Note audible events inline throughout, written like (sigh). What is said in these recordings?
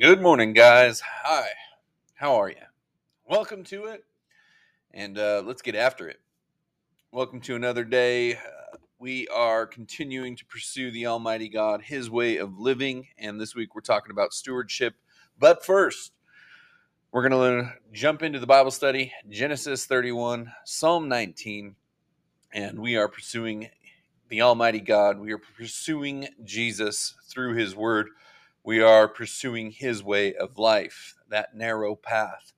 Good morning, guys. Hi. How are you? Welcome to it, and uh, let's get after it. Welcome to another day. Uh, we are continuing to pursue the Almighty God, His way of living, and this week we're talking about stewardship. But first, we're going to jump into the Bible study Genesis 31, Psalm 19, and we are pursuing the Almighty God. We are pursuing Jesus through His Word we are pursuing his way of life, that narrow path.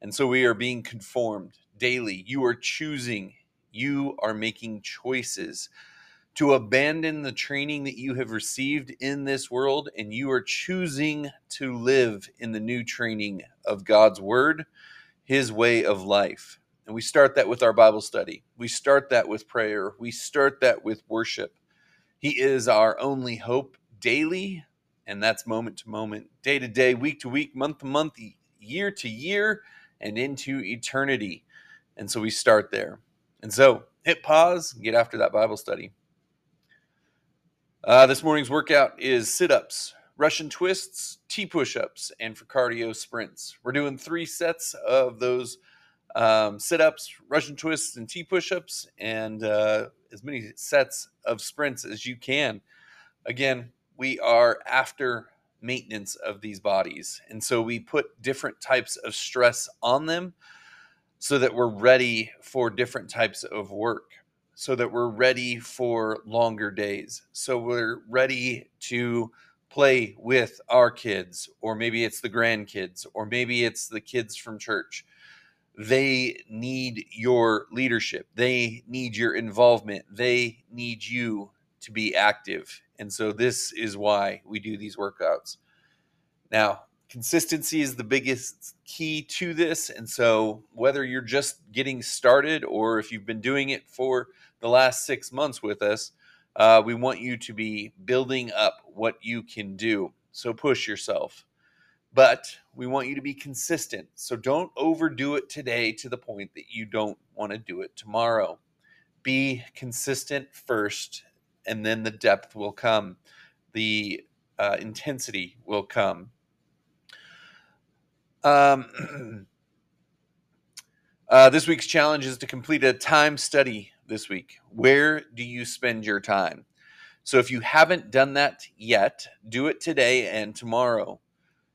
And so we are being conformed daily. You are choosing, you are making choices to abandon the training that you have received in this world, and you are choosing to live in the new training of God's word, his way of life. And we start that with our Bible study. We start that with prayer. We start that with worship. He is our only hope daily and that's moment to moment, day to day, week to week, month to month, year to year, and into eternity. And so we start there. And so hit pause, get after that Bible study. Uh, this morning's workout is sit ups, Russian twists, T push ups, and for cardio sprints. We're doing three sets of those um, sit ups, Russian twists, and T push ups, and uh, as many sets of sprints as you can. Again, we are after maintenance of these bodies. And so we put different types of stress on them so that we're ready for different types of work, so that we're ready for longer days, so we're ready to play with our kids, or maybe it's the grandkids, or maybe it's the kids from church. They need your leadership, they need your involvement, they need you to be active and so this is why we do these workouts. Now, consistency is the biggest key to this. And so whether you're just getting started or if you've been doing it for the last six months with us, uh, we want you to be building up what you can do. So push yourself. But we want you to be consistent. So don't overdo it today to the point that you don't want to do it tomorrow. Be consistent first and then the depth will come, the uh, intensity will come. Um, (clears throat) uh, this week's challenge is to complete a time study this week. Where do you spend your time? So if you haven't done that yet, do it today and tomorrow.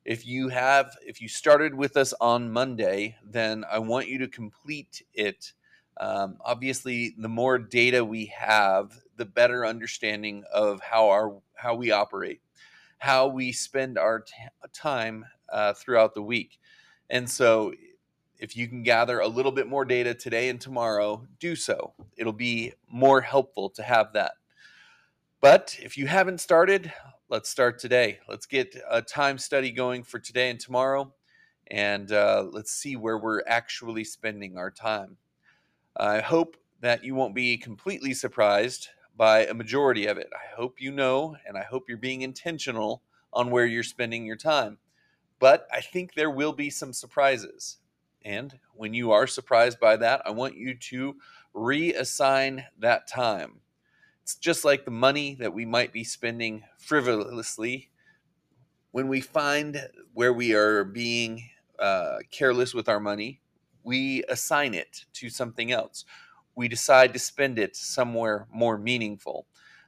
If you have, if you started with us on Monday, then I want you to complete it. Um, obviously, the more data we have, the better understanding of how our how we operate, how we spend our t- time uh, throughout the week, and so if you can gather a little bit more data today and tomorrow, do so. It'll be more helpful to have that. But if you haven't started, let's start today. Let's get a time study going for today and tomorrow, and uh, let's see where we're actually spending our time. I hope that you won't be completely surprised by a majority of it. I hope you know, and I hope you're being intentional on where you're spending your time. But I think there will be some surprises. And when you are surprised by that, I want you to reassign that time. It's just like the money that we might be spending frivolously. When we find where we are being uh, careless with our money, we assign it to something else we decide to spend it somewhere more meaningful.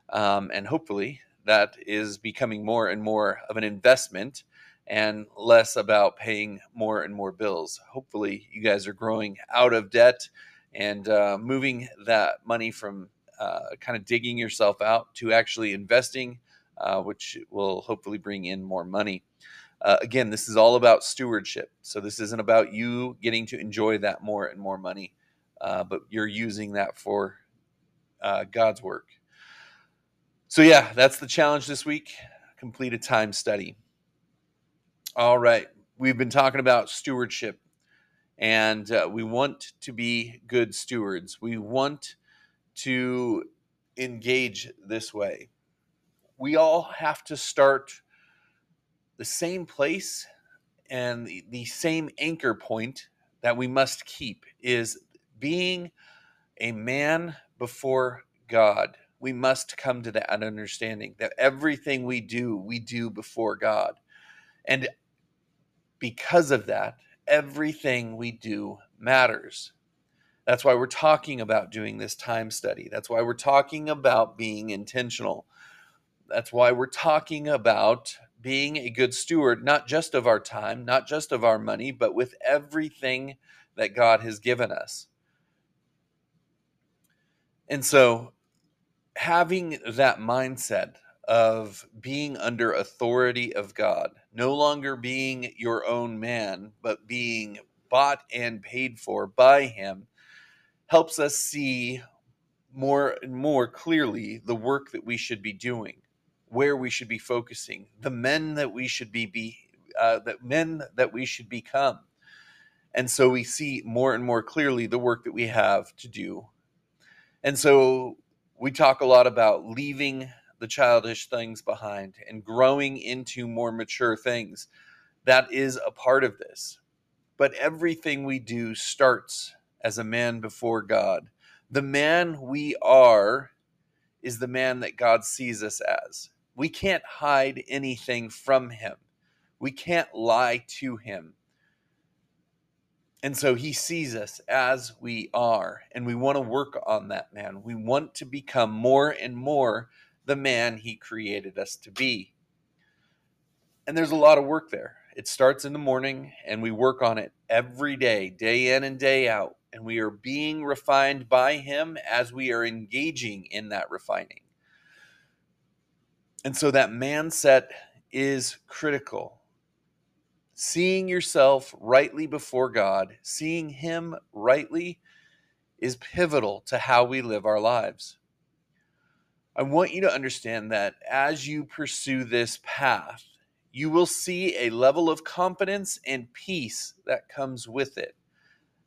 Um, and hopefully that is becoming more and more of an investment and less about paying more and more bills. Hopefully, you guys are growing out of debt and uh, moving that money from uh, kind of digging yourself out to actually investing, uh, which will hopefully bring in more money. Uh, again, this is all about stewardship. So, this isn't about you getting to enjoy that more and more money uh, but you're using that for uh, God's work. So, yeah, that's the challenge this week. Complete a time study. All right. We've been talking about stewardship, and uh, we want to be good stewards. We want to engage this way. We all have to start the same place, and the, the same anchor point that we must keep is being a man before God, we must come to that understanding that everything we do, we do before God. And because of that, everything we do matters. That's why we're talking about doing this time study. That's why we're talking about being intentional. That's why we're talking about being a good steward, not just of our time, not just of our money, but with everything that God has given us. And so, having that mindset of being under authority of God, no longer being your own man, but being bought and paid for by Him, helps us see more and more clearly the work that we should be doing, where we should be focusing, the men that we should be, be uh, that men that we should become. And so we see more and more clearly the work that we have to do. And so we talk a lot about leaving the childish things behind and growing into more mature things. That is a part of this. But everything we do starts as a man before God. The man we are is the man that God sees us as. We can't hide anything from him. We can't lie to him. And so he sees us as we are, and we want to work on that man. We want to become more and more the man he created us to be. And there's a lot of work there. It starts in the morning, and we work on it every day, day in and day out and we are being refined by Him as we are engaging in that refining. And so that man set is critical. Seeing yourself rightly before God, seeing Him rightly, is pivotal to how we live our lives. I want you to understand that as you pursue this path, you will see a level of confidence and peace that comes with it.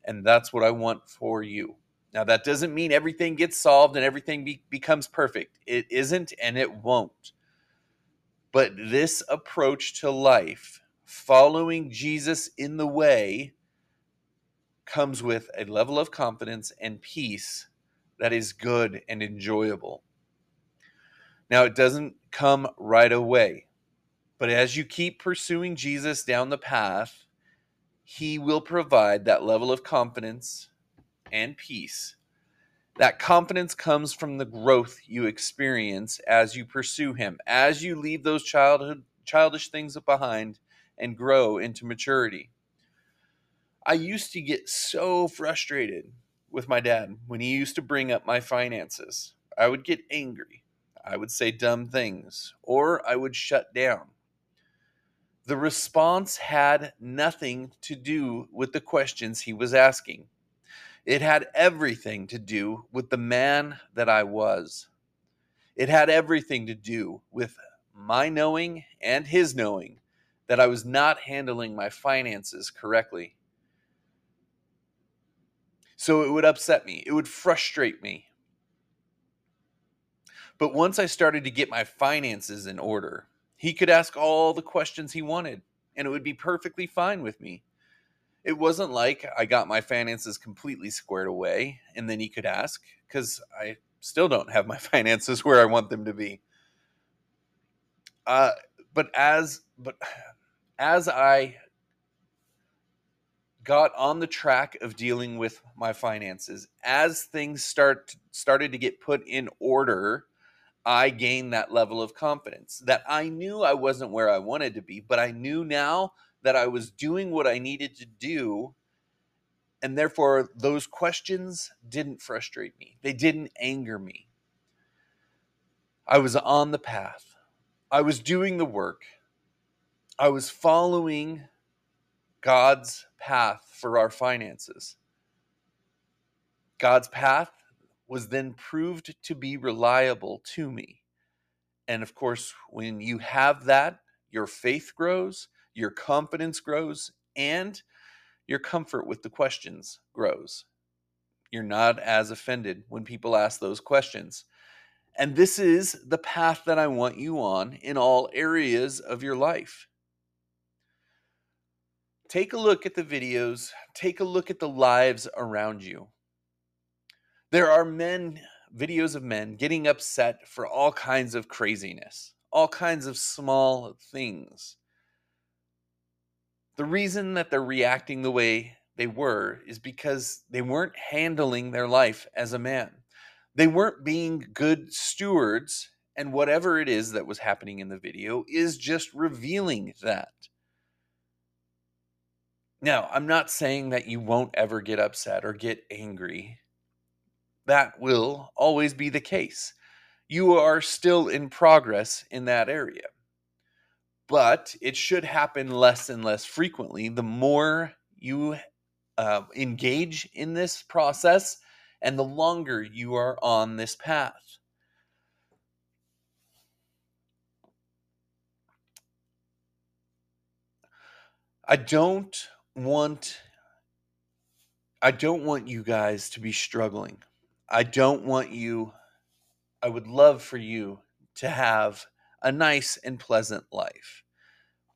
And that's what I want for you. Now, that doesn't mean everything gets solved and everything be- becomes perfect. It isn't and it won't. But this approach to life, following Jesus in the way, comes with a level of confidence and peace that is good and enjoyable. Now, it doesn't come right away, but as you keep pursuing Jesus down the path, he will provide that level of confidence and peace. That confidence comes from the growth you experience as you pursue him, as you leave those childhood childish things behind and grow into maturity. I used to get so frustrated with my dad when he used to bring up my finances. I would get angry. I would say dumb things, or I would shut down. The response had nothing to do with the questions he was asking. It had everything to do with the man that I was. It had everything to do with my knowing and his knowing that I was not handling my finances correctly. So it would upset me, it would frustrate me. But once I started to get my finances in order, he could ask all the questions he wanted, and it would be perfectly fine with me. It wasn't like I got my finances completely squared away and then he could ask, because I still don't have my (laughs) finances where I want them to be. Uh, but as but as I got on the track of dealing with my finances, as things start started to get put in order, I gained that level of confidence that I knew I wasn't where I wanted to be, but I knew now that I was doing what I needed to do. And therefore, those questions didn't frustrate me, they didn't anger me. I was on the path, I was doing the work, I was following God's path for our finances. God's path was then proved to be reliable to me. And of course, when you have that, your faith grows, your confidence grows, and your comfort with the questions grows. You're not as offended when people ask those questions. And this is the path that I want you on in all areas of your life. Take a look at the videos, take a look at the lives around you. There are men, videos of men getting upset for all kinds of craziness, all kinds of small things. The reason that they're reacting the way they were is because they weren't handling their life as a man. They weren't being good stewards, and whatever it is that was happening in the video is just revealing that. Now, I'm not saying that you won't ever get upset or get angry. That will always be the case. You are still in progress in that area. But it should happen less and less frequently the more you uh, engage in this process and the longer you are on this path. I don't want I don't want you guys to be struggling. I don't want you I would love for you to have a nice and pleasant life.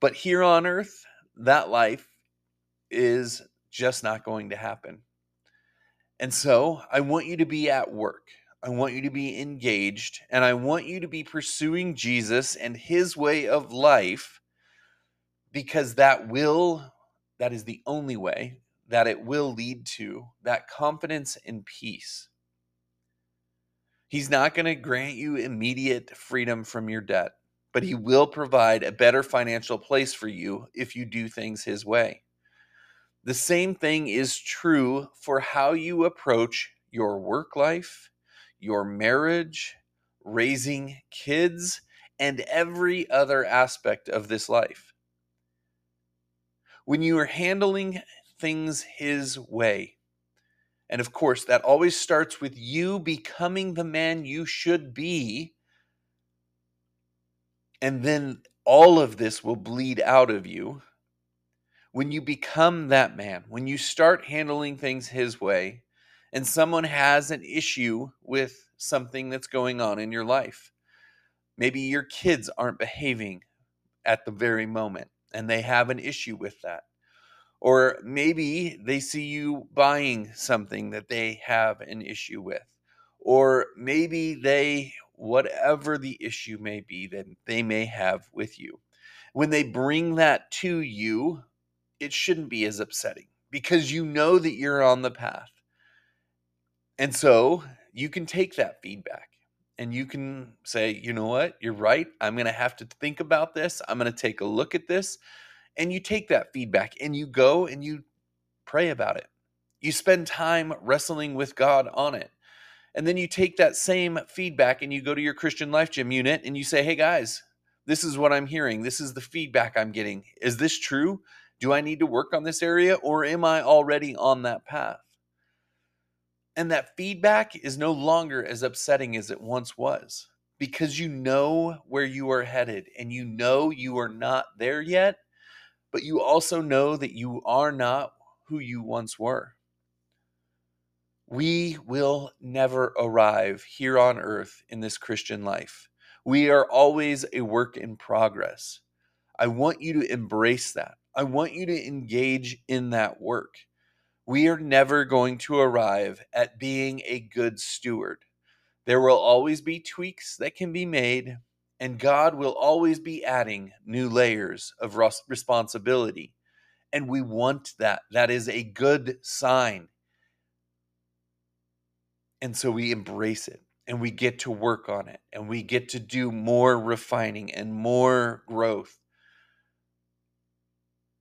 But here on earth, that life is just not going to happen. And so I want you to be at work. I want you to be engaged and I want you to be pursuing Jesus and his way of life because that will, that is the only way that it will lead to that confidence and peace. He's not going to grant you immediate freedom from your debt, but he will provide a better financial place for you if you do things his way. The same thing is true for how you approach your work life, your marriage, raising kids, and every other aspect of this life. When you are handling things His way, and of course, that always starts with you becoming the man you should be. And then all of this will bleed out of you when you become that man, when you start handling things his way, and someone has an issue with something that's going on in your life. Maybe your kids aren't behaving at the very moment and they have an issue with that. Or maybe they see you buying something that they have an issue with. Or maybe they, whatever the issue may be that they may have with you, when they bring that to you, it shouldn't be as upsetting because you know that you're on the path. And so you can take that feedback and you can say, you know what, you're right. I'm going to have to think about this. I'm going to take a look at this. And you take that feedback and you go and you pray about it. You spend time wrestling with God on it. And then you take that same feedback and you go to your Christian Life Gym unit and you say, hey guys, this is what I'm hearing. This is the feedback I'm getting. Is this true? Do I need to work on this area or am I already on that path? And that feedback is no longer as upsetting as it once was because you know where you are headed and you know you are not there yet, but you also know that you are not who you once were. We will never arrive here on earth in this Christian life. We are always a work in progress. I want you to embrace that. I want you to engage in that work. We are never going to arrive at being a good steward. There will always be tweaks that can be made, and God will always be adding new layers of responsibility. And we want that. That is a good sign. And so we embrace it and we get to work on it and we get to do more refining and more growth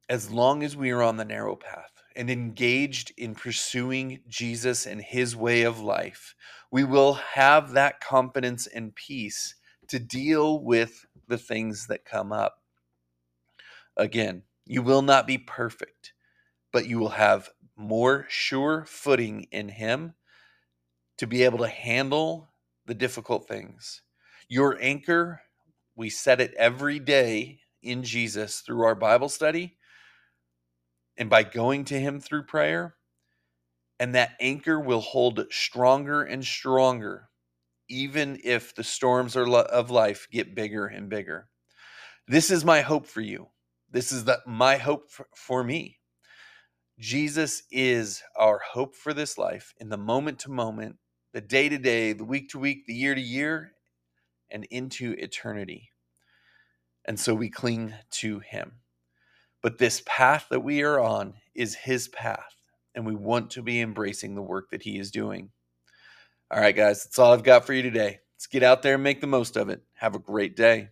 as long as we are on the narrow path and engaged in pursuing Jesus and his way of life, we will have that confidence and peace to deal with the things that come up. Again, you will not be perfect, but you will have more sure footing in him to be able to handle the difficult things. Your anchor, we set it every day in Jesus through our Bible study and by going to Him through prayer. And that anchor will hold stronger and stronger, even if the storms of life get bigger and bigger. This is my hope for you. This is the, my hope for, for me. Jesus is our hope for this life in the moment to moment, the day to day, the week to week, the year to year, and into eternity. And so we cling to him. But this path that we are on is His path, and we want to be embracing the work that He is doing. All right, guys, that's all I've got for you today. Let's get out there and make the most of it. Have a great day.